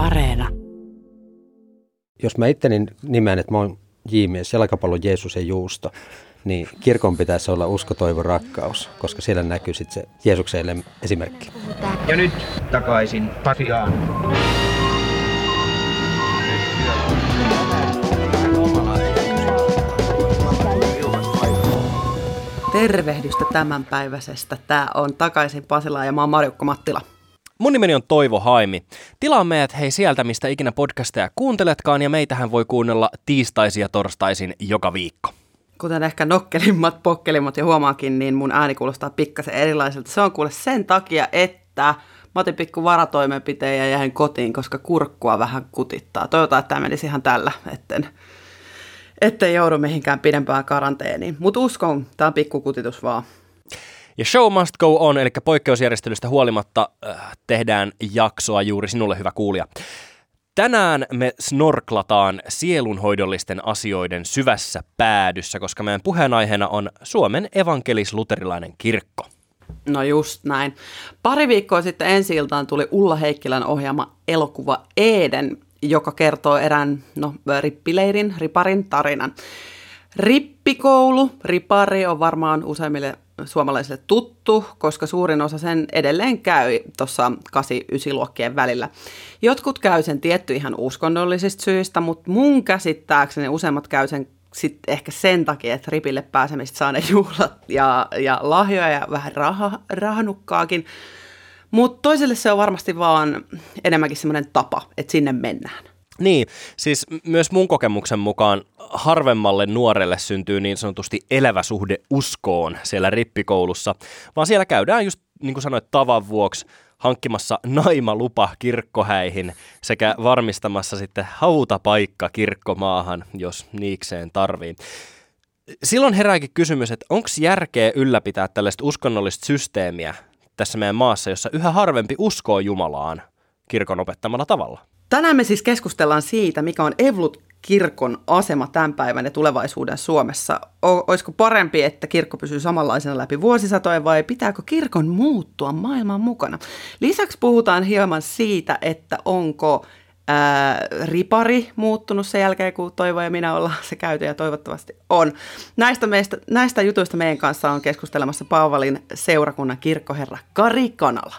Areena. Jos mä itteni nimeän, että mä oon J-mies, jalkapallon Jeesus ja Juusto, niin kirkon pitäisi olla usko, toivo, rakkaus, koska siellä näkyy sitten se Jeesuksen esimerkki. Ja nyt takaisin Pasiaan. Tervehdystä tämänpäiväisestä. Tämä on takaisin Pasila ja mä oon Marjukka Mattila. Mun nimeni on Toivo Haimi. Tilaa meidät hei sieltä, mistä ikinä podcasteja kuunteletkaan, ja meitähän voi kuunnella tiistaisin ja torstaisin joka viikko. Kuten ehkä nokkelimmat, pokkelimmat ja huomaakin, niin mun ääni kuulostaa pikkasen erilaiselta. Se on kuule sen takia, että mä otin pikku varatoimenpiteen ja jäin kotiin, koska kurkkua vähän kutittaa. Toivotaan, että tämä menisi ihan tällä, etten, etten joudu mihinkään pidempään karanteeniin. Mutta uskon, tämä on pikku kutitus vaan. Ja show must go on, eli poikkeusjärjestelystä huolimatta äh, tehdään jaksoa juuri sinulle, hyvä kuulija. Tänään me snorklataan sielunhoidollisten asioiden syvässä päädyssä, koska meidän puheenaiheena on Suomen evankelis-luterilainen kirkko. No just näin. Pari viikkoa sitten ensi iltaan tuli Ulla Heikkilän ohjaama elokuva Eden, joka kertoo erään no, rippileirin, riparin tarinan. Rippikoulu, ripari on varmaan useimmille suomalaisille tuttu, koska suurin osa sen edelleen käy tuossa 8-9 luokkien välillä. Jotkut käy sen tietty ihan uskonnollisista syistä, mutta mun käsittääkseni useimmat käy sen sitten ehkä sen takia, että ripille pääsemistä saa ne juhlat ja, ja lahjoja ja vähän raha, rahanukkaakin. Mutta toiselle se on varmasti vaan enemmänkin semmoinen tapa, että sinne mennään. Niin, siis myös mun kokemuksen mukaan harvemmalle nuorelle syntyy niin sanotusti elävä suhde uskoon siellä rippikoulussa, vaan siellä käydään just niin kuin sanoit tavan vuoksi hankkimassa naimalupa kirkkohäihin sekä varmistamassa sitten hautapaikka kirkkomaahan, jos niikseen tarvii. Silloin herääkin kysymys, että onko järkeä ylläpitää tällaista uskonnollista systeemiä tässä meidän maassa, jossa yhä harvempi uskoo Jumalaan kirkon opettamalla tavalla? Tänään me siis keskustellaan siitä, mikä on Evlut kirkon asema tämän päivän ja tulevaisuuden Suomessa. O- olisiko parempi, että kirkko pysyy samanlaisena läpi vuosisatoja vai pitääkö kirkon muuttua maailman mukana? Lisäksi puhutaan hieman siitä, että onko ää, ripari muuttunut sen jälkeen, kun Toivo ja minä ollaan se käyty ja toivottavasti on. Näistä, meistä, näistä jutuista meidän kanssa on keskustelemassa Paavalin seurakunnan kirkkoherra Kari Kanala.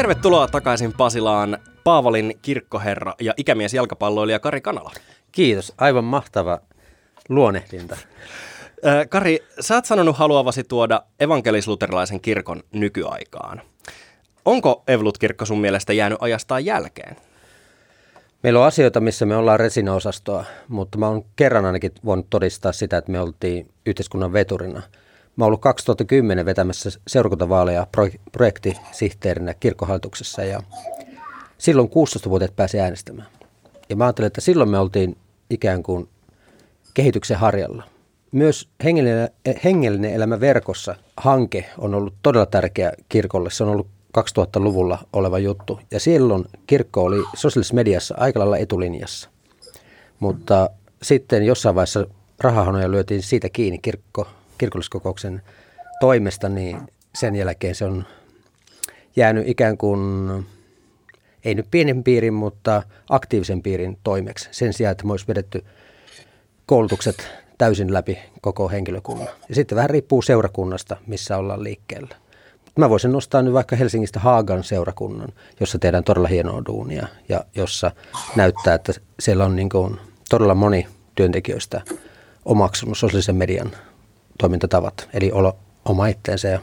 Tervetuloa takaisin Pasilaan Paavalin kirkkoherra ja ikämies jalkapalloilija Kari Kanala. Kiitos, aivan mahtava luonehdinta. Kari, sä oot sanonut haluavasi tuoda evankelis-luterilaisen kirkon nykyaikaan. Onko Evlut-kirkko sun mielestä jäänyt ajastaan jälkeen? Meillä on asioita, missä me ollaan resinaosastoa, mutta mä oon kerran ainakin voinut todistaa sitä, että me oltiin yhteiskunnan veturina – Mä ollut 2010 vetämässä seurakuntavaaleja projektisihteerinä kirkkohallituksessa ja silloin 16-vuotiaat pääsi äänestämään. Ja mä ajattelin, että silloin me oltiin ikään kuin kehityksen harjalla. Myös hengellinen, hengellinen elämä verkossa hanke on ollut todella tärkeä kirkolle. Se on ollut 2000-luvulla oleva juttu. Ja silloin kirkko oli sosiaalisessa mediassa aika lailla etulinjassa. Mutta sitten jossain vaiheessa rahahanoja lyötiin siitä kiinni kirkko kirkolliskokouksen toimesta, niin sen jälkeen se on jäänyt ikään kuin, ei nyt pienen piirin, mutta aktiivisen piirin toimeksi. Sen sijaan, että me olisi vedetty koulutukset täysin läpi koko henkilökunnan. Ja sitten vähän riippuu seurakunnasta, missä ollaan liikkeellä. Mä voisin nostaa nyt vaikka Helsingistä Haagan seurakunnan, jossa tehdään todella hienoa duunia ja jossa näyttää, että siellä on niin kuin todella moni työntekijöistä omaksunut sosiaalisen median toimintatavat, eli olla oma itteensä ja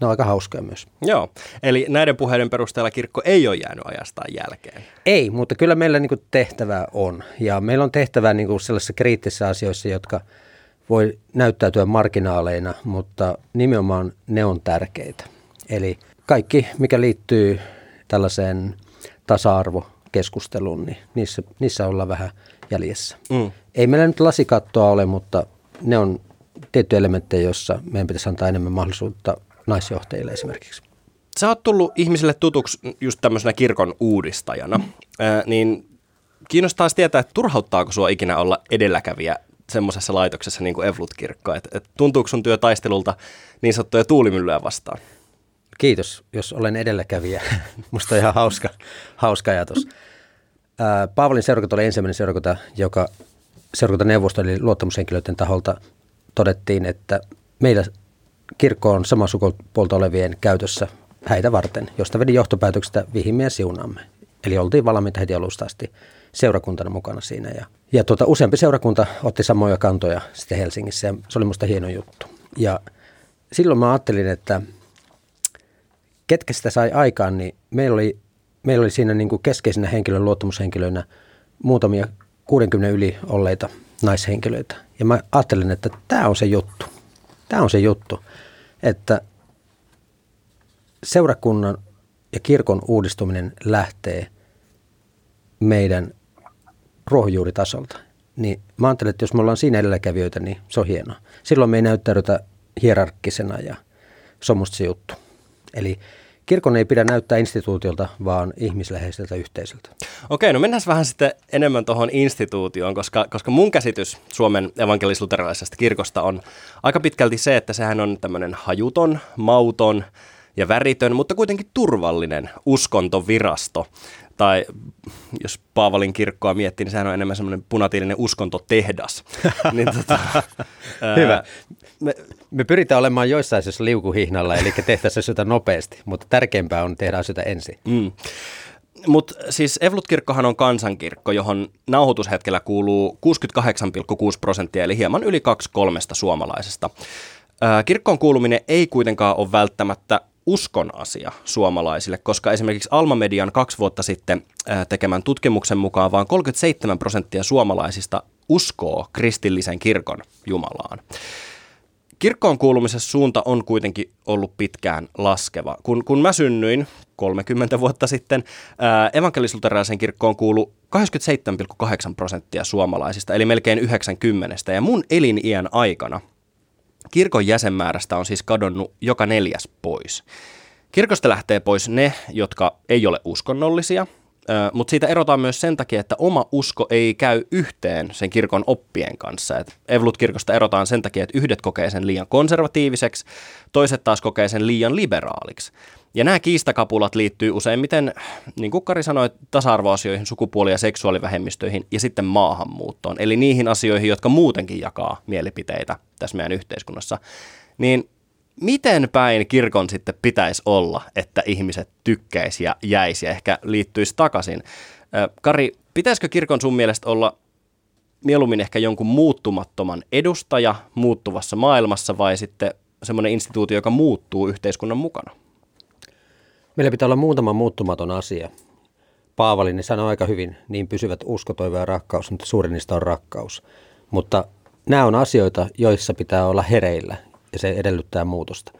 ne on aika hauskoja myös. Joo, eli näiden puheiden perusteella kirkko ei ole jäänyt ajastaan jälkeen. Ei, mutta kyllä meillä niin tehtävää on. Ja meillä on tehtävää niin sellaisissa kriittisissä asioissa, jotka voi näyttäytyä marginaaleina, mutta nimenomaan ne on tärkeitä. Eli kaikki, mikä liittyy tällaiseen tasa-arvokeskusteluun, niin niissä, niissä ollaan vähän jäljessä. Mm. Ei meillä nyt lasikattoa ole, mutta ne on tiettyjä elementtejä, joissa meidän pitäisi antaa enemmän mahdollisuutta naisjohtajille esimerkiksi. Sä oot tullut ihmisille tutuksi just tämmöisenä kirkon uudistajana. Ää, niin kiinnostaa tietää, että turhauttaako sua ikinä olla edelläkävijä semmoisessa laitoksessa niin kuin Evlut-kirkko, että et tuntuuko sun työ taistelulta niin sanottuja tuulimyllyä vastaan? kiitos, jos olen edelläkävijä. Musta on ihan hauska, hauska ajatus. Ää, Paavalin seurakunta oli ensimmäinen seurakunta, joka seurakuntaneuvosto eli luottamushenkilöiden taholta todettiin, että meillä kirkko on sama sukupuolta olevien käytössä häitä varten, josta vedin johtopäätöksestä vihimme ja siunaamme. Eli oltiin valmiita heti alusta asti seurakuntana mukana siinä. Ja, ja tuota, useampi seurakunta otti samoja kantoja sitten Helsingissä ja se oli musta hieno juttu. Ja silloin mä ajattelin, että ketkä sitä sai aikaan, niin meillä oli, meillä oli siinä niin kuin keskeisenä henkilön luottamushenkilöinä muutamia 60 yli olleita naishenkilöitä. Ja mä ajattelin, että tämä on se juttu. Tämä on se juttu, että seurakunnan ja kirkon uudistuminen lähtee meidän ruohonjuuritasolta. Niin mä ajattelen, että jos me ollaan siinä edelläkävijöitä, niin se on hienoa. Silloin me ei näyttäydytä hierarkkisena ja se on musta se juttu. Eli kirkon ei pidä näyttää instituutiolta, vaan ihmisläheiseltä yhteisöltä. Okei, no mennään vähän sitten enemmän tuohon instituutioon, koska, koska mun käsitys Suomen evankelis-luterilaisesta kirkosta on aika pitkälti se, että sehän on tämmöinen hajuton, mauton ja väritön, mutta kuitenkin turvallinen uskontovirasto. Tai jos Paavalin kirkkoa miettii, niin sehän on enemmän semmoinen punatiilinen uskontotehdas. niin, tota, Hyvä. Me, me pyritään olemaan joissain asioissa liukuhihnalla, eli tehtäisiin sitä nopeasti, mutta tärkeämpää on tehdä sitä ensin. Mm. Mutta siis Evlut-kirkkohan on kansankirkko, johon nauhoitushetkellä kuuluu 68,6 prosenttia, eli hieman yli kaksi kolmesta suomalaisesta. Kirkkoon kuuluminen ei kuitenkaan ole välttämättä uskon asia suomalaisille, koska esimerkiksi Alma Median kaksi vuotta sitten tekemän tutkimuksen mukaan vain 37 prosenttia suomalaisista uskoo kristillisen kirkon Jumalaan. Kirkkoon kuulumisessa suunta on kuitenkin ollut pitkään laskeva. Kun, kun mä synnyin 30 vuotta sitten, evankelisuterilaisen kirkkoon kuulu 87,8 prosenttia suomalaisista, eli melkein 90. Ja mun eliniän aikana kirkon jäsenmäärästä on siis kadonnut joka neljäs pois. Kirkosta lähtee pois ne, jotka ei ole uskonnollisia, mutta siitä erotaan myös sen takia, että oma usko ei käy yhteen sen kirkon oppien kanssa. Et Evlut-kirkosta erotaan sen takia, että yhdet kokee sen liian konservatiiviseksi, toiset taas kokee sen liian liberaaliksi. Ja nämä kiistakapulat liittyy useimmiten, niin kuin Kari sanoi, tasa-arvoasioihin, sukupuoli- ja seksuaalivähemmistöihin ja sitten maahanmuuttoon. Eli niihin asioihin, jotka muutenkin jakaa mielipiteitä tässä meidän yhteiskunnassa. Niin miten päin kirkon sitten pitäisi olla, että ihmiset tykkäisi ja jäisi ja ehkä liittyisi takaisin? Kari, pitäisikö kirkon sun mielestä olla mieluummin ehkä jonkun muuttumattoman edustaja muuttuvassa maailmassa vai sitten semmoinen instituutio, joka muuttuu yhteiskunnan mukana? Meillä pitää olla muutama muuttumaton asia. Paavalini sanoi aika hyvin, niin pysyvät usko, toivo ja rakkaus, mutta suurin niistä on rakkaus. Mutta nämä on asioita, joissa pitää olla hereillä ja se edellyttää muutosta.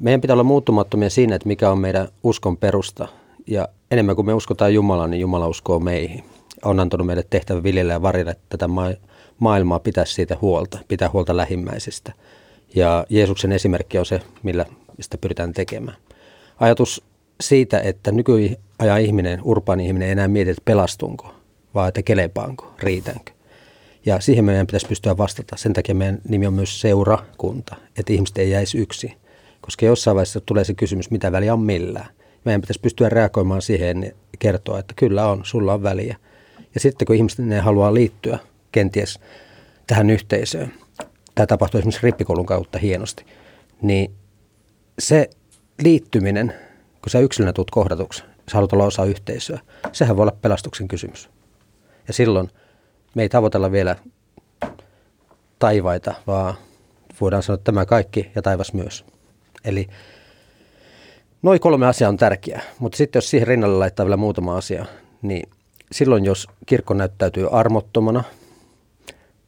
Meidän pitää olla muuttumattomia siinä, että mikä on meidän uskon perusta. Ja enemmän kuin me uskotaan Jumalaan, niin Jumala uskoo meihin. On antanut meille tehtävä viljellä ja varilla tätä maailmaa pitää siitä huolta, pitää huolta lähimmäisistä. Ja Jeesuksen esimerkki on se, millä sitä pyritään tekemään. Ajatus siitä, että nykyajan ihminen, urbaani ihminen ei enää mieti, että pelastunko, vaan että kelepaanko, riitänkö. Ja siihen meidän pitäisi pystyä vastata. Sen takia meidän nimi on myös seurakunta, että ihmiset ei jäisi yksi. Koska jossain vaiheessa tulee se kysymys, mitä väliä on millään. Meidän pitäisi pystyä reagoimaan siihen ja kertoa, että kyllä on, sulla on väliä. Ja sitten kun ihmiset ne haluaa liittyä kenties tähän yhteisöön, tämä tapahtuu esimerkiksi rippikoulun kautta hienosti, niin se liittyminen, kun sä yksilönä tulet kohdatuksi, sä haluat olla osa yhteisöä, sehän voi olla pelastuksen kysymys. Ja silloin me ei tavoitella vielä taivaita, vaan voidaan sanoa että tämä kaikki ja taivas myös. Eli noin kolme asiaa on tärkeää, mutta sitten jos siihen rinnalle laittaa vielä muutama asia, niin silloin jos kirkko näyttäytyy armottomana,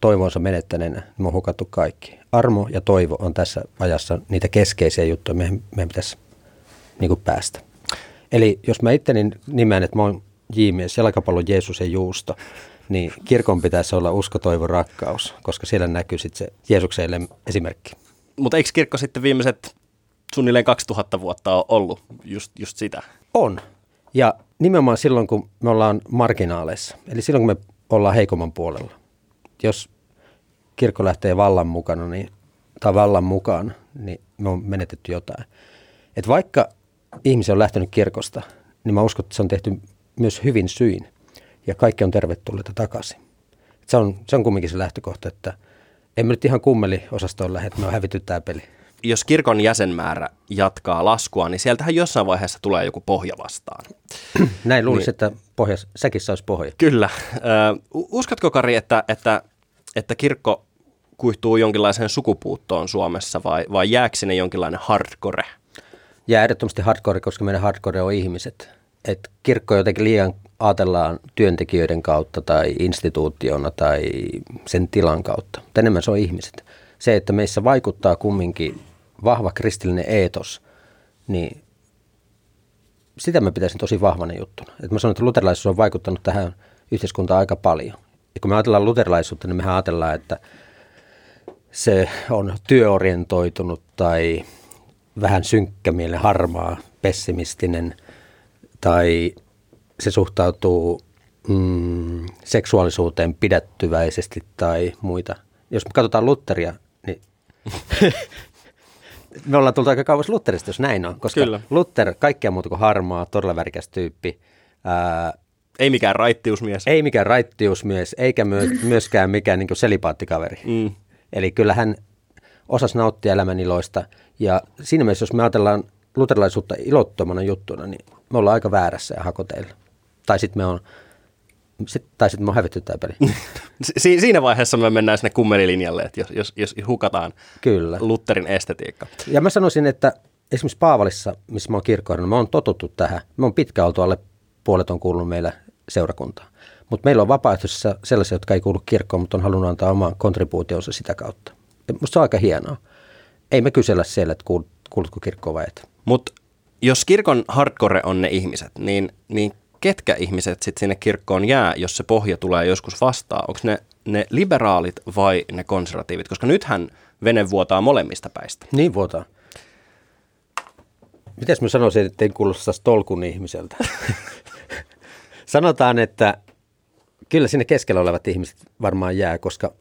toivonsa menettäneenä, niin me on hukattu kaikki. Armo ja toivo on tässä ajassa niitä keskeisiä juttuja, meidän, meidän pitäisi niin kuin päästä. Eli jos mä itteni nimeän, että mä oon J-mies, jalkapallon Jeesus ja Juusto, niin kirkon pitäisi olla usko, toivo, rakkaus, koska siellä näkyy sitten se Jeesuksen esimerkki. Mutta eikö kirkko sitten viimeiset suunnilleen 2000 vuotta ole ollut just, just sitä? On. Ja nimenomaan silloin, kun me ollaan marginaaleissa, eli silloin, kun me ollaan heikomman puolella. Jos kirkko lähtee vallan mukana, niin, tai vallan mukaan, niin me on menetetty jotain. Että vaikka ihmisiä on lähtenyt kirkosta, niin mä uskon, että se on tehty myös hyvin syin ja kaikki on tervetulleita takaisin. Et se, on, se on kumminkin se lähtökohta, että emme nyt ihan kummeli osastoon lähde, että me on hävitty tämä peli. Jos kirkon jäsenmäärä jatkaa laskua, niin sieltähän jossain vaiheessa tulee joku pohja vastaan. Näin luulisin, niin. että pohjas, säkissä olisi pohja. Kyllä. uskotko Kari, että, että, että kirkko kuihtuu jonkinlaiseen sukupuuttoon Suomessa vai, vai jääkö sinne jonkinlainen hardcore? Jää ehdottomasti hardcore, koska meidän hardcore on ihmiset. Et kirkko jotenkin liian ajatellaan työntekijöiden kautta tai instituutiona tai sen tilan kautta. Enemmän se on ihmiset. Se, että meissä vaikuttaa kumminkin vahva kristillinen eetos, niin sitä mä pitäisin tosi vahvana juttuna. Et mä sanon, että luterilaisuus on vaikuttanut tähän yhteiskuntaan aika paljon. Kun me ajatellaan luterilaisuutta, niin mehän ajatellaan, että se on työorientoitunut tai vähän synkkämielinen, harmaa, pessimistinen tai se suhtautuu mm, seksuaalisuuteen pidättyväisesti tai muita. Jos me katsotaan Lutteria, niin me ollaan tultu aika kauas Lutterista, jos näin on. Koska Kyllä. Luther, kaikkea muuta kuin harmaa, todella värikäs tyyppi. Ää, ei mikään raittiusmies. Ei mikään raittiusmies, eikä myö, myöskään mikään niin selipaattikaveri. Mm. Eli kyllä hän osasi nauttia elämän iloista. Ja siinä mielessä, jos me ajatellaan luterilaisuutta ilottomana juttuna, niin me ollaan aika väärässä ja hakoteilla. Tai sitten me on sit, tai sitten me on hävitty tämä peli. si- siinä vaiheessa me mennään sinne kummelilinjalle, että jos, jos, jos hukataan Kyllä. Lutterin estetiikka. Ja mä sanoisin, että esimerkiksi Paavalissa, missä mä oon kirkkoherrana, me on totuttu tähän. Me on pitkään oltu alle puolet on kuulunut meillä seurakuntaa. Mutta meillä on vapaaehtoisissa sellaisia, jotka ei kuulu kirkkoon, mutta on halunnut antaa oman kontribuutionsa sitä kautta. Musta se on aika hienoa. Ei me kysellä siellä, että kuulutko kirkkoon vai et. Mutta jos kirkon hardcore on ne ihmiset, niin, niin ketkä ihmiset sitten sinne kirkkoon jää, jos se pohja tulee joskus vastaan? Onko ne, ne liberaalit vai ne konservatiivit? Koska nythän vene vuotaa molemmista päistä. Niin vuotaa. Mitäs mä sanoisin, että ei kuulostaisi tolkun ihmiseltä? Sanotaan, että kyllä sinne keskellä olevat ihmiset varmaan jää, koska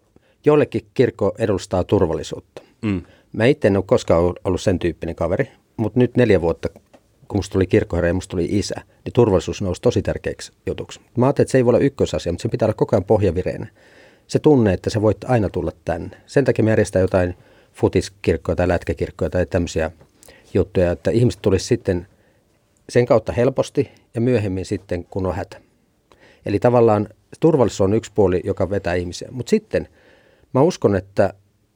jollekin kirkko edustaa turvallisuutta. Mm. Mä itse en ole koskaan ollut sen tyyppinen kaveri, mutta nyt neljä vuotta kun musta tuli kirkkoherra ja musta tuli isä, niin turvallisuus nousi tosi tärkeäksi jutuksi. Mä ajattelin, että se ei voi olla ykkösasia, mutta se pitää olla koko ajan pohjavireenä. Se tunne, että sä voit aina tulla tänne. Sen takia me järjestää jotain futiskirkkoja tai lätkäkirkkoja tai tämmöisiä juttuja, että ihmiset tulisi sitten sen kautta helposti ja myöhemmin sitten, kun on hätä. Eli tavallaan turvallisuus on yksi puoli, joka vetää ihmisiä. Mutta sitten mä uskon, että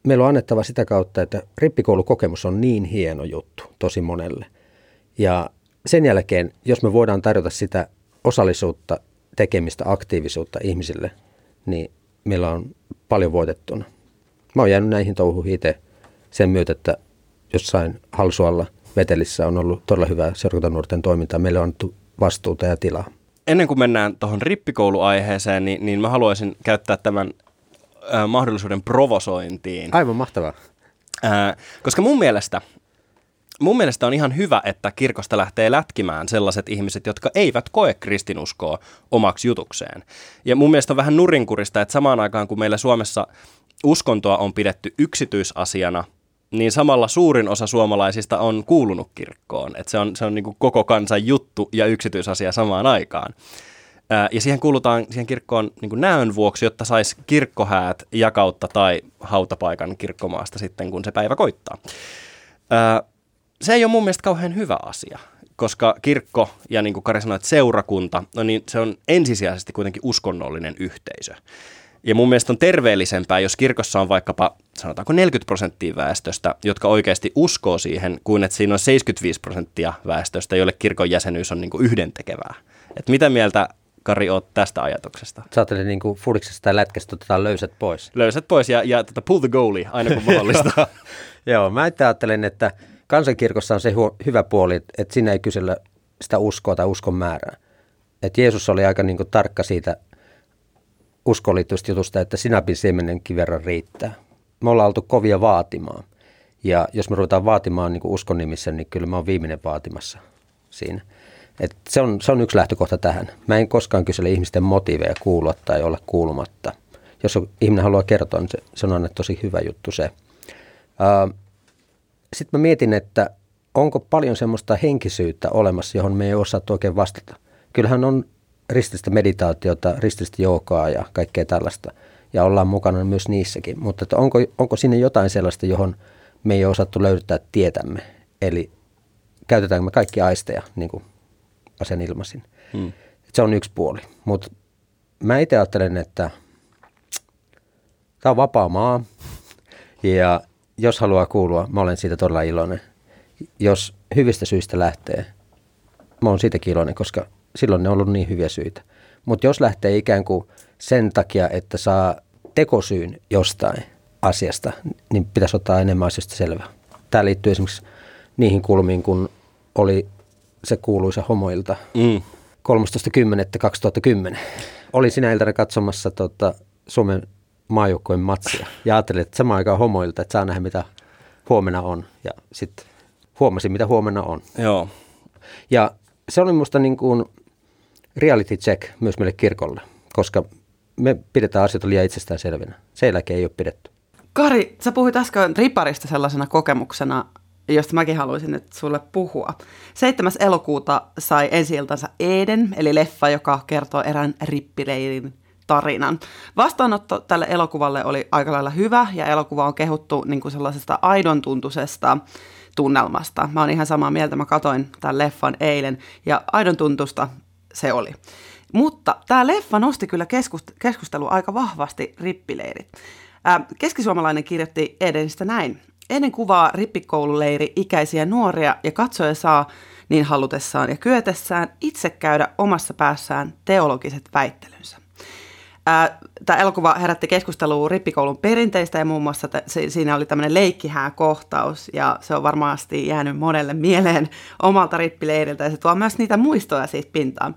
meillä on annettava sitä kautta, että rippikoulukokemus on niin hieno juttu tosi monelle. Ja sen jälkeen, jos me voidaan tarjota sitä osallisuutta, tekemistä, aktiivisuutta ihmisille, niin meillä on paljon voitettuna. Mä oon jäänyt näihin touhuihin itse sen myötä, että jossain Halsualla Vetelissä on ollut todella hyvää seurakuntanuorten toimintaa. Meille on annettu vastuuta ja tilaa. Ennen kuin mennään tuohon rippikouluaiheeseen, niin, niin mä haluaisin käyttää tämän äh, mahdollisuuden provosointiin. Aivan mahtavaa. Äh, koska mun mielestä – mun mielestä on ihan hyvä, että kirkosta lähtee lätkimään sellaiset ihmiset, jotka eivät koe kristinuskoa omaksi jutukseen. Ja mun mielestä on vähän nurinkurista, että samaan aikaan kun meillä Suomessa uskontoa on pidetty yksityisasiana, niin samalla suurin osa suomalaisista on kuulunut kirkkoon. Että se on, se on niin kuin koko kansan juttu ja yksityisasia samaan aikaan. Ja siihen kuulutaan siihen kirkkoon niin kuin näön vuoksi, jotta saisi kirkkohäät jakautta tai hautapaikan kirkkomaasta sitten, kun se päivä koittaa se ei ole mun mielestä kauhean hyvä asia, koska kirkko ja niin kuin Kari sanoi, että seurakunta, no niin se on ensisijaisesti kuitenkin uskonnollinen yhteisö. Ja mun mielestä on terveellisempää, jos kirkossa on vaikkapa, sanotaanko 40 prosenttia väestöstä, jotka oikeasti uskoo siihen, kuin että siinä on 75 prosenttia väestöstä, jolle kirkon jäsenyys on niin kuin yhdentekevää. Et mitä mieltä Kari, oot tästä ajatuksesta? Sä ajattelet niin kuin fudiksesta tai lätkästä otetaan löysät pois. Löysät pois ja, ja tota, pull the goalie aina kun mahdollista. Joo, mä ajattelen, että kansankirkossa on se hyvä puoli, että siinä ei kysellä sitä uskoa tai uskon määrää. Et Jeesus oli aika niin kuin tarkka siitä uskoon jutusta, että sinapin siemenenkin verran riittää. Me ollaan oltu kovia vaatimaan. Ja jos me ruvetaan vaatimaan niin uskon nimissä, niin kyllä mä oon viimeinen vaatimassa siinä. Et se, on, se on yksi lähtökohta tähän. Mä en koskaan kysele ihmisten motiiveja kuulua tai olla kuulumatta. Jos ihminen haluaa kertoa, niin se, se on aina tosi hyvä juttu se. Sitten mä mietin, että onko paljon semmoista henkisyyttä olemassa, johon me ei osaa oikein vastata. Kyllähän on rististä meditaatiota, rististä joogaa ja kaikkea tällaista, ja ollaan mukana myös niissäkin. Mutta että onko, onko sinne jotain sellaista, johon me ei ole osattu löytää tietämme? Eli käytetäänkö me kaikki aisteja, niin kuin asian ilmasin. Hmm. Se on yksi puoli. Mutta mä itse ajattelen, että tämä on vapaa maa, ja jos haluaa kuulua, mä olen siitä todella iloinen. Jos hyvistä syistä lähtee, mä olen siitäkin iloinen, koska silloin ne on ollut niin hyviä syitä. Mutta jos lähtee ikään kuin sen takia, että saa tekosyyn jostain asiasta, niin pitäisi ottaa enemmän asioista selvää. Tämä liittyy esimerkiksi niihin kulmiin, kun oli se kuuluisa homoilta mm. 13.10.2010. Olin sinä iltana katsomassa tota, Suomen maajoukkojen matsia ja ajattelin, että samaan aikaan homoilta, että saa nähdä mitä huomenna on. Ja sitten huomasin, mitä huomenna on. Joo. Ja se oli minusta niin kuin reality check myös meille kirkolle, koska me pidetään asioita liian itsestäänselvinä. Sen jälkeen ei ole pidetty. Kari, sä puhuit äsken riparista sellaisena kokemuksena, josta mäkin haluaisin nyt sulle puhua. 7. elokuuta sai ensi Eden, eli leffa, joka kertoo erään rippileirin tarinan. Vastaanotto tälle elokuvalle oli aika lailla hyvä, ja elokuva on kehuttu niin kuin sellaisesta aidon tuntuisesta tunnelmasta. Mä oon ihan samaa mieltä, mä katoin tämän leffan eilen, ja aidon tuntusta se oli. Mutta tämä leffa nosti kyllä keskustelu aika vahvasti rippileirit. Keskisuomalainen kirjoitti Edenistä näin. Eden kuvaa rippikoululeiri ikäisiä nuoria ja katsoja saa niin halutessaan ja kyetessään itse käydä omassa päässään teologiset väittelynsä. Tämä elokuva herätti keskustelua rippikoulun perinteistä ja muun muassa t- siinä oli tämmöinen leikkihää kohtaus ja se on varmasti jäänyt monelle mieleen omalta rippileiriltä ja se tuo myös niitä muistoja siitä pintaan.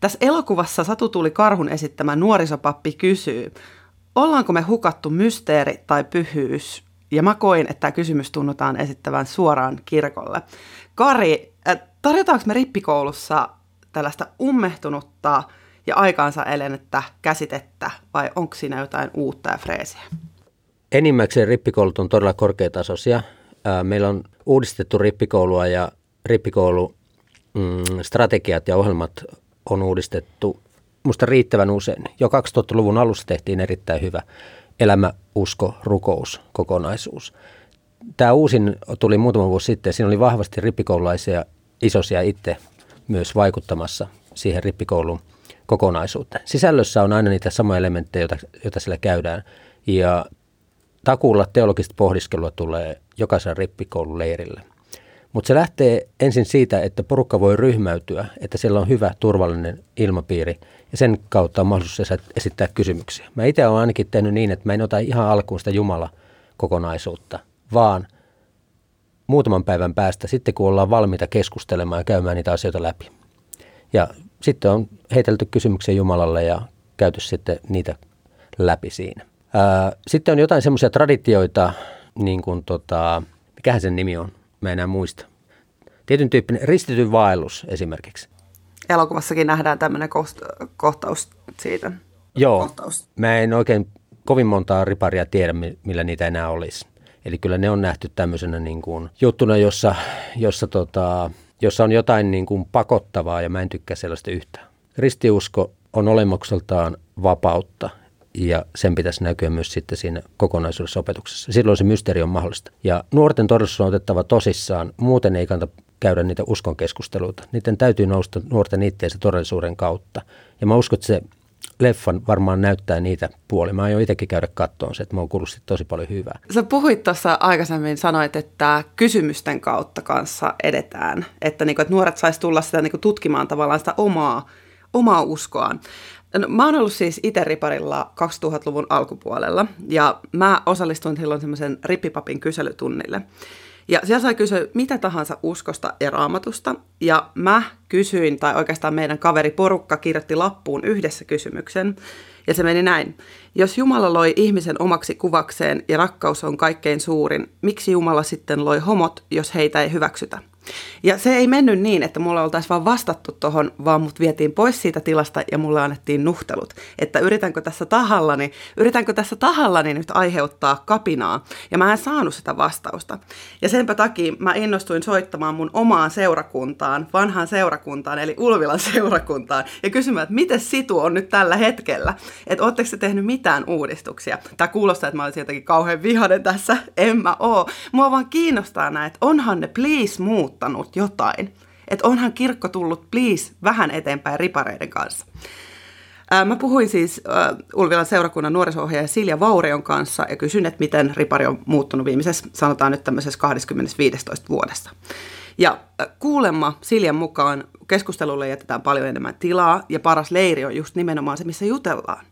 Tässä elokuvassa Satu tuli Karhun esittämä nuorisopappi kysyy, ollaanko me hukattu mysteeri tai pyhyys? Ja mä koin, että tämä kysymys tunnutaan esittävän suoraan kirkolle. Kari, tarjotaanko me rippikoulussa tällaista ummehtunutta ja aikaansa elenettä käsitettä vai onko siinä jotain uutta ja freesiä? Enimmäkseen rippikoulut on todella korkeatasoisia. Meillä on uudistettu rippikoulua ja rippikoulu mm, strategiat ja ohjelmat on uudistettu musta riittävän usein. Jo 2000-luvun alussa tehtiin erittäin hyvä elämä, usko, rukous kokonaisuus. Tämä uusin tuli muutama vuosi sitten. Siinä oli vahvasti rippikoululaisia isosia itse myös vaikuttamassa siihen rippikoulun kokonaisuuteen. Sisällössä on aina niitä samoja elementtejä, joita, joita sillä käydään. Ja takuulla teologista pohdiskelua tulee jokaisen rippikoulun leirille – mutta se lähtee ensin siitä, että porukka voi ryhmäytyä, että siellä on hyvä turvallinen ilmapiiri ja sen kautta on mahdollisuus esittää kysymyksiä. Mä itse olen ainakin tehnyt niin, että mä en ota ihan alkuun sitä Jumala-kokonaisuutta, vaan muutaman päivän päästä sitten, kun ollaan valmiita keskustelemaan ja käymään niitä asioita läpi. Ja sitten on heitelty kysymyksiä Jumalalle ja käyty sitten niitä läpi siinä. Ää, sitten on jotain semmoisia traditioita, niin kuin tota, mikähän sen nimi on, mä enää muista. Tietyn tyyppinen ristityn vaellus esimerkiksi. Elokuvassakin nähdään tämmöinen kohtaus siitä. Joo, kohtaus. mä en oikein kovin montaa riparia tiedä, millä niitä enää olisi. Eli kyllä ne on nähty tämmöisenä niin kuin juttuna, jossa, jossa, tota, jossa on jotain niin kuin pakottavaa ja mä en tykkää sellaista yhtään. Ristiusko on olemukseltaan vapautta ja sen pitäisi näkyä myös sitten siinä kokonaisuudessa opetuksessa. Silloin se mysteeri on mahdollista. Ja nuorten todellisuus on otettava tosissaan, muuten ei kannata käydä niitä uskon keskusteluita. Niiden täytyy nousta nuorten itteensä todellisuuden kautta. Ja mä uskon, että se leffan varmaan näyttää niitä puolia. Mä aion itsekin käydä kattoon se, että mä oon kuullut tosi paljon hyvää. Sä puhuit tuossa aikaisemmin, sanoit, että kysymysten kautta kanssa edetään. Että, niinku, että nuoret saisi tulla sitä niinku, tutkimaan tavallaan sitä omaa, omaa uskoaan. No, mä oon ollut siis itse riparilla 2000-luvun alkupuolella ja mä osallistuin silloin semmoisen rippipapin kyselytunnille. Ja siellä sai kysyä mitä tahansa uskosta ja raamatusta. Ja mä kysyin, tai oikeastaan meidän kaveriporukka kirjoitti lappuun yhdessä kysymyksen. Ja se meni näin. Jos Jumala loi ihmisen omaksi kuvakseen ja rakkaus on kaikkein suurin, miksi Jumala sitten loi homot, jos heitä ei hyväksytä? Ja se ei mennyt niin, että mulla oltaisiin vaan vastattu tuohon, vaan mut vietiin pois siitä tilasta ja mulle annettiin nuhtelut. Että yritänkö tässä tahallani, yritänkö tässä tahallani nyt aiheuttaa kapinaa. Ja mä en saanut sitä vastausta. Ja senpä takia mä innostuin soittamaan mun omaan seurakuntaan, vanhaan seurakuntaan, eli Ulvilan seurakuntaan, ja kysymään, että miten situ on nyt tällä hetkellä? Että ootteko se tehnyt mitään uudistuksia? Tämä kuulostaa, että mä olisin jotenkin kauhean vihainen tässä. En mä oo. Mua vaan kiinnostaa näin, että onhan ne please muuttanut jotain. Että onhan kirkko tullut please vähän eteenpäin ripareiden kanssa. Ää, mä puhuin siis äh, Ulvilan seurakunnan nuoriso Silja Vaurion kanssa ja kysyin, että miten ripari on muuttunut viimeisessä, sanotaan nyt tämmöisessä 25 vuodessa. Ja kuulemma Siljan mukaan keskustelulle jätetään paljon enemmän tilaa ja paras leiri on just nimenomaan se, missä jutellaan.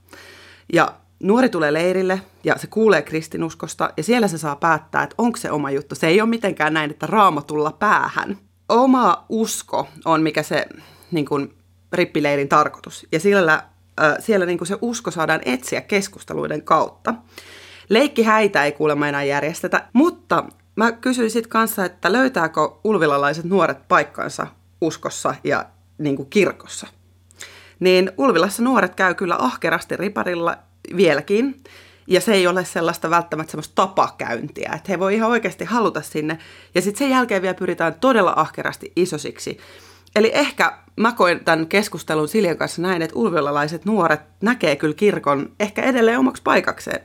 Ja nuori tulee leirille ja se kuulee kristinuskosta ja siellä se saa päättää, että onko se oma juttu. Se ei ole mitenkään näin, että raamatulla päähän. Oma usko on mikä se niin kuin, rippileirin tarkoitus ja siellä, äh, siellä niin kuin se usko saadaan etsiä keskusteluiden kautta. Leikki häitä ei kuulemma enää järjestetä, mutta mä kysyin sitten kanssa, että löytääkö ulvilalaiset nuoret paikkansa uskossa ja niin kuin kirkossa. Niin Ulvilassa nuoret käy kyllä ahkerasti riparilla vieläkin. Ja se ei ole sellaista välttämättä semmoista tapakäyntiä, että he voi ihan oikeasti haluta sinne. Ja sitten sen jälkeen vielä pyritään todella ahkerasti isosiksi. Eli ehkä mä koen tämän keskustelun Siljan kanssa näin, että ulvilalaiset nuoret näkee kyllä kirkon ehkä edelleen omaksi paikakseen.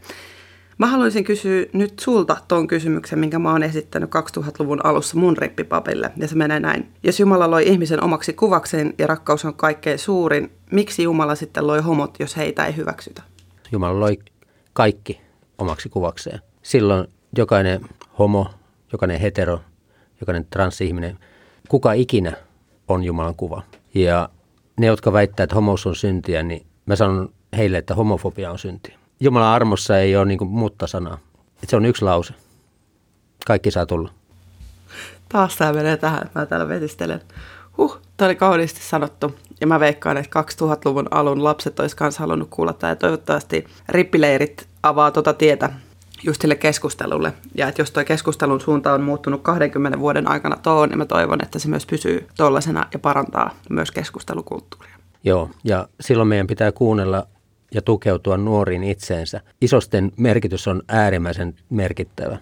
Mä haluaisin kysyä nyt sulta tuon kysymyksen, minkä mä oon esittänyt 2000-luvun alussa mun rippipapille, ja se menee näin. Jos Jumala loi ihmisen omaksi kuvakseen ja rakkaus on kaikkein suurin, miksi Jumala sitten loi homot, jos heitä ei hyväksytä? Jumala loi kaikki omaksi kuvakseen. Silloin jokainen homo, jokainen hetero, jokainen transihminen, kuka ikinä on Jumalan kuva. Ja ne, jotka väittää, että homous on syntiä, niin mä sanon heille, että homofobia on syntiä. Jumalan armossa ei ole niin mutta-sanaa. se on yksi lause. Kaikki saa tulla. Taas tämä menee tähän, että mä täällä vetistelen. Huh, tämä oli kauniisti sanottu. Ja mä veikkaan, että 2000-luvun alun lapset olisi myös halunnut kuulla tämä. Ja toivottavasti rippileirit avaa tuota tietä just sille keskustelulle. Ja että jos tuo keskustelun suunta on muuttunut 20 vuoden aikana tuohon, niin mä toivon, että se myös pysyy tuollaisena ja parantaa myös keskustelukulttuuria. Joo, ja silloin meidän pitää kuunnella ja tukeutua nuoriin itseensä. Isosten merkitys on äärimmäisen merkittävä.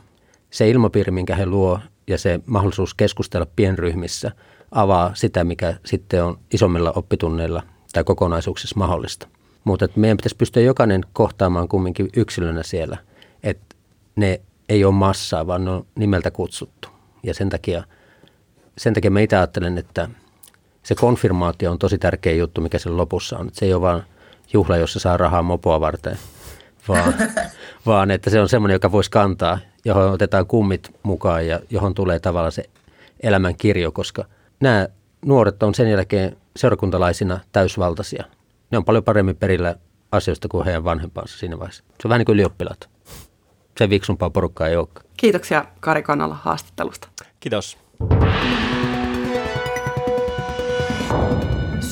Se ilmapiiri, minkä he luo ja se mahdollisuus keskustella pienryhmissä avaa sitä, mikä sitten on isommilla oppitunneilla tai kokonaisuuksissa mahdollista. Mutta meidän pitäisi pystyä jokainen kohtaamaan kumminkin yksilönä siellä, että ne ei ole massaa, vaan ne on nimeltä kutsuttu. Ja sen takia, sen takia mä itse ajattelen, että se konfirmaatio on tosi tärkeä juttu, mikä sen lopussa on. Että se ei ole vaan juhla, jossa saa rahaa mopoa varten, vaan, vaan että se on semmoinen, joka voisi kantaa, johon otetaan kummit mukaan ja johon tulee tavallaan se elämän kirjo, koska nämä nuoret on sen jälkeen seurakuntalaisina täysvaltaisia. Ne on paljon paremmin perillä asioista kuin heidän vanhempansa siinä vaiheessa. Se on vähän niin kuin ylioppilaat. Se viksumpaa porukkaa ei olekaan. Kiitoksia Kari Kannalla haastattelusta. Kiitos.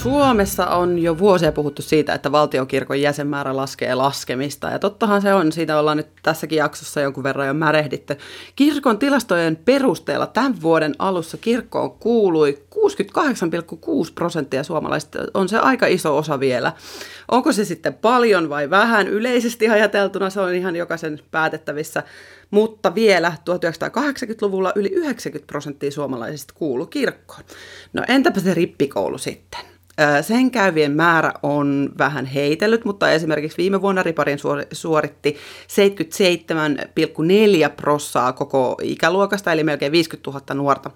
Suomessa on jo vuosia puhuttu siitä, että valtiokirkon jäsenmäärä laskee laskemista. Ja tottahan se on, siitä ollaan nyt tässäkin jaksossa jonkun verran jo märehditty. Kirkon tilastojen perusteella tämän vuoden alussa kirkkoon kuului 68,6 prosenttia suomalaisista. On se aika iso osa vielä. Onko se sitten paljon vai vähän? Yleisesti ajateltuna se on ihan jokaisen päätettävissä. Mutta vielä 1980-luvulla yli 90 prosenttia suomalaisista kuulu kirkkoon. No entäpä se rippikoulu sitten? Sen käyvien määrä on vähän heitellyt, mutta esimerkiksi viime vuonna Riparin suoritti 77,4 prossaa koko ikäluokasta, eli melkein 50 000 nuorta.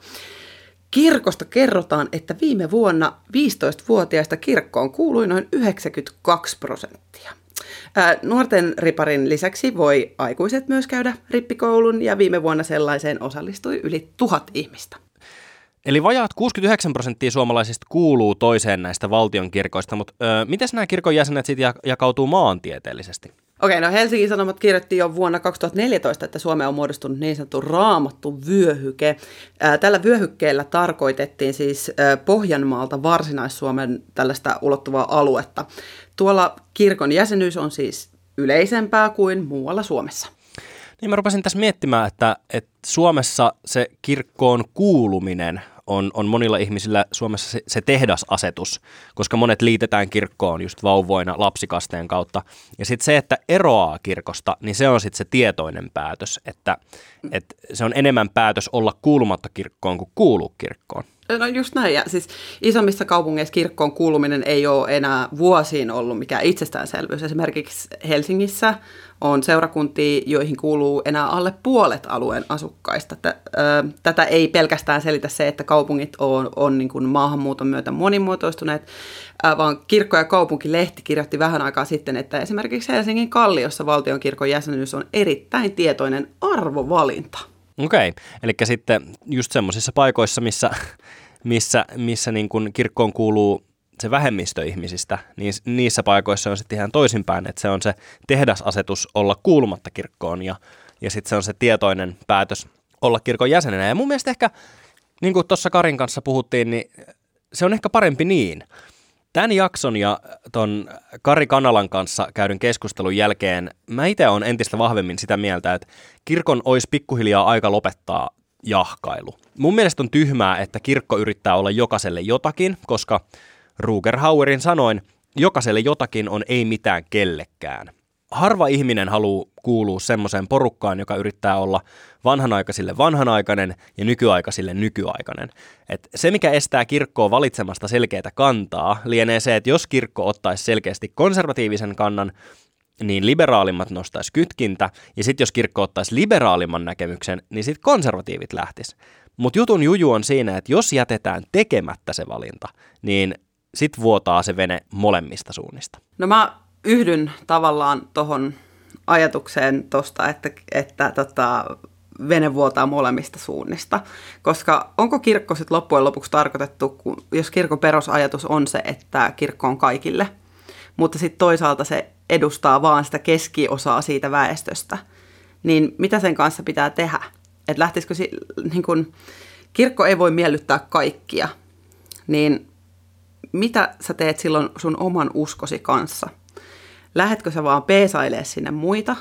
Kirkosta kerrotaan, että viime vuonna 15-vuotiaista kirkkoon kuului noin 92 prosenttia. Nuorten riparin lisäksi voi aikuiset myös käydä rippikoulun ja viime vuonna sellaiseen osallistui yli tuhat ihmistä. Eli vajaat 69 prosenttia suomalaisista kuuluu toiseen näistä valtionkirkoista, mutta ö, miten nämä kirkon jäsenet sitten jakautuu maantieteellisesti? Okei, no Helsingin Sanomat kirjoitti jo vuonna 2014, että Suomeen on muodostunut niin sanottu raamattu vyöhyke. Tällä vyöhykkeellä tarkoitettiin siis Pohjanmaalta Varsinais-Suomen tällaista ulottuvaa aluetta. Tuolla kirkon jäsenyys on siis yleisempää kuin muualla Suomessa. Niin mä rupesin tässä miettimään, että, että Suomessa se kirkkoon kuuluminen on, on monilla ihmisillä Suomessa se, se tehdasasetus, koska monet liitetään kirkkoon just vauvoina lapsikasteen kautta. Ja sitten se, että eroaa kirkosta, niin se on sitten se tietoinen päätös, että, että se on enemmän päätös olla kuulumatta kirkkoon kuin kuuluu kirkkoon. No just näin, ja siis isommissa kaupungeissa kirkkoon kuuluminen ei ole enää vuosiin ollut mikään itsestäänselvyys. Esimerkiksi Helsingissä on seurakuntia, joihin kuuluu enää alle puolet alueen asukkaista. Tätä ei pelkästään selitä se, että kaupungit on, on niin kuin maahanmuuton myötä monimuotoistuneet, vaan Kirkko- ja kaupunkilehti kirjoitti vähän aikaa sitten, että esimerkiksi Helsingin Kalliossa valtionkirkon jäsenyys on erittäin tietoinen arvovalinta. Okei, eli sitten just semmoisissa paikoissa, missä, missä, missä niin kuin kirkkoon kuuluu se vähemmistö ihmisistä, niin niissä paikoissa on sitten ihan toisinpäin, että se on se tehdasasetus olla kuulumatta kirkkoon ja, ja sitten se on se tietoinen päätös olla kirkon jäsenenä. Ja mun mielestä ehkä, niin kuin tuossa Karin kanssa puhuttiin, niin se on ehkä parempi niin. Tämän jakson ja ton Kari Kanalan kanssa käydyn keskustelun jälkeen mä itse olen entistä vahvemmin sitä mieltä, että kirkon olisi pikkuhiljaa aika lopettaa jahkailu. Mun mielestä on tyhmää, että kirkko yrittää olla jokaiselle jotakin, koska Ruger Hauerin sanoin, jokaiselle jotakin on ei mitään kellekään. Harva ihminen haluaa kuulua semmoiseen porukkaan, joka yrittää olla vanhanaikaisille vanhanaikainen ja nykyaikaisille nykyaikainen. Et se, mikä estää kirkkoa valitsemasta selkeää kantaa, lienee se, että jos kirkko ottaisi selkeästi konservatiivisen kannan, niin liberaalimmat nostaisi kytkintä, ja sitten jos kirkko ottaisi liberaalimman näkemyksen, niin sitten konservatiivit lähtis. Mutta jutun juju on siinä, että jos jätetään tekemättä se valinta, niin sit vuotaa se vene molemmista suunnista. No mä yhdyn tavallaan tuohon ajatukseen tuosta, että, että tota, vene vuotaa molemmista suunnista. Koska onko kirkko sitten loppujen lopuksi tarkoitettu, kun, jos kirkon perusajatus on se, että kirkko on kaikille, mutta sitten toisaalta se edustaa vaan sitä keskiosaa siitä väestöstä, niin mitä sen kanssa pitää tehdä? Että lähtisikö, si- niin kun, kirkko ei voi miellyttää kaikkia, niin mitä sä teet silloin sun oman uskosi kanssa? Lähetkö sä vaan peesailee sinne muita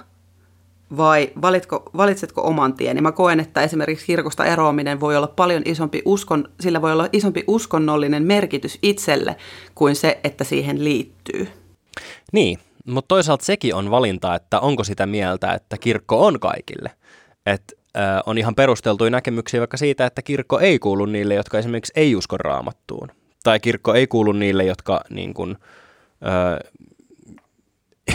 vai valitko, valitsetko oman tien? Ja mä koen, että esimerkiksi kirkosta eroaminen voi olla paljon isompi uskon, sillä voi olla isompi uskonnollinen merkitys itselle kuin se, että siihen liittyy. Niin, mutta toisaalta sekin on valinta, että onko sitä mieltä, että kirkko on kaikille. Että äh, on ihan perusteltuja näkemyksiä vaikka siitä, että kirkko ei kuulu niille, jotka esimerkiksi ei usko raamattuun tai kirkko ei kuulu niille, jotka niin kuin, ö,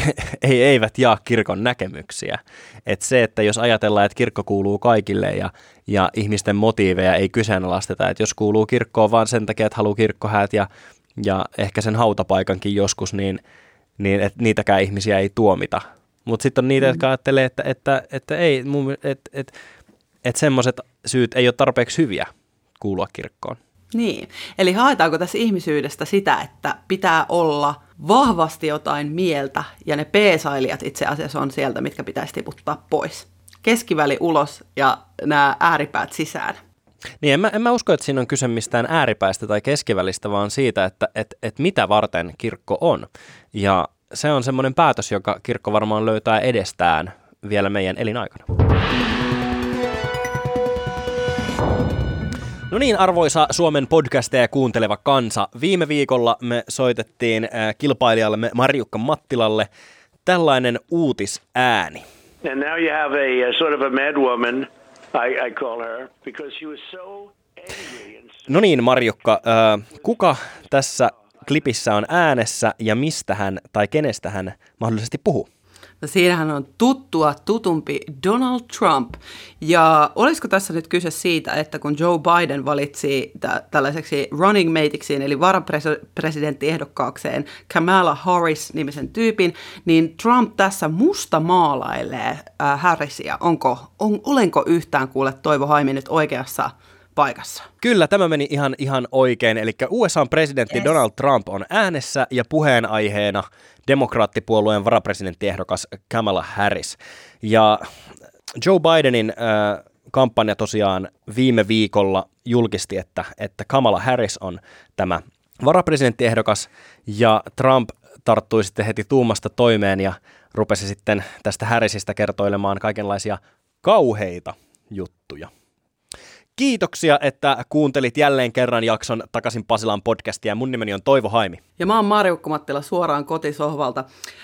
ei, eivät jaa kirkon näkemyksiä. Et se, että jos ajatellaan, että kirkko kuuluu kaikille ja, ja ihmisten motiiveja ei kyseenalaisteta, että jos kuuluu kirkkoon vaan sen takia, että haluaa kirkkohäät ja, ja ehkä sen hautapaikankin joskus, niin, niin et niitäkään ihmisiä ei tuomita. Mutta sitten on niitä, mm. jotka ajattelee, että, että, että ei, että, että, että semmoiset syyt ei ole tarpeeksi hyviä kuulua kirkkoon. Niin, eli haetaanko tässä ihmisyydestä sitä, että pitää olla vahvasti jotain mieltä ja ne peesailijat itse asiassa on sieltä, mitkä pitäisi tiputtaa pois. Keskiväli ulos ja nämä ääripäät sisään. Niin, en mä, en mä usko, että siinä on kyse mistään ääripäistä tai keskivälistä, vaan siitä, että et, et mitä varten kirkko on. Ja se on semmoinen päätös, joka kirkko varmaan löytää edestään vielä meidän elinaikana. No niin, arvoisa Suomen podcasteja kuunteleva kansa. Viime viikolla me soitettiin äh, kilpailijallemme Marjukka Mattilalle tällainen uutisääni. And now you have a, a sort of a mad woman, I, I call her, because she was so No niin, Marjukka, äh, kuka tässä klipissä on äänessä ja mistä hän tai kenestä hän mahdollisesti puhuu? Siinähän on tuttua tutumpi Donald Trump. Ja olisiko tässä nyt kyse siitä, että kun Joe Biden valitsi tä- tällaiseksi running mateiksi, eli varapresidenttiehdokkaakseen Kamala Harris-nimisen tyypin, niin Trump tässä musta maalailee äh, Harrisia. Onko, on, olenko yhtään kuule Toivo Haimi nyt oikeassa paikassa. Kyllä, tämä meni ihan, ihan oikein. Eli USA-presidentti yes. Donald Trump on äänessä ja puheenaiheena demokraattipuolueen varapresidenttiehdokas Kamala Harris. Ja Joe Bidenin äh, kampanja tosiaan viime viikolla julkisti, että, että Kamala Harris on tämä varapresidenttiehdokas ja Trump tarttui sitten heti tuumasta toimeen ja rupesi sitten tästä Harrisista kertoilemaan kaikenlaisia kauheita juttuja. Kiitoksia, että kuuntelit jälleen kerran jakson Takaisin Pasilaan podcastia. Mun nimeni on Toivo Haimi. Ja mä oon Marjukka Mattila suoraan kotisohvalta.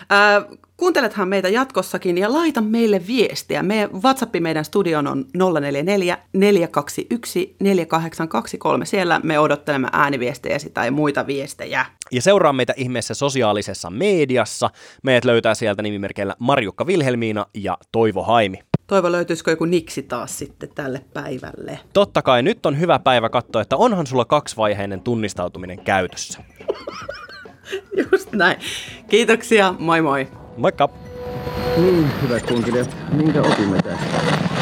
Ää, kuuntelethan meitä jatkossakin ja laita meille viestiä. Me WhatsApp meidän studion on 044 421 4823. Siellä me odottelemme ääniviestejä tai muita viestejä. Ja seuraa meitä ihmeessä sosiaalisessa mediassa. Meidät löytää sieltä nimimerkeillä Marjukka Vilhelmiina ja Toivo Haimi. Toivo, löytyisikö joku niksi taas sitten tälle päivälle? Totta kai nyt on hyvä päivä katsoa, että onhan sulla kaksivaiheinen tunnistautuminen käytössä. Just näin. Kiitoksia, moi moi. Moikka! Niin, hyvät kuuntelijat, minkä opimme tästä?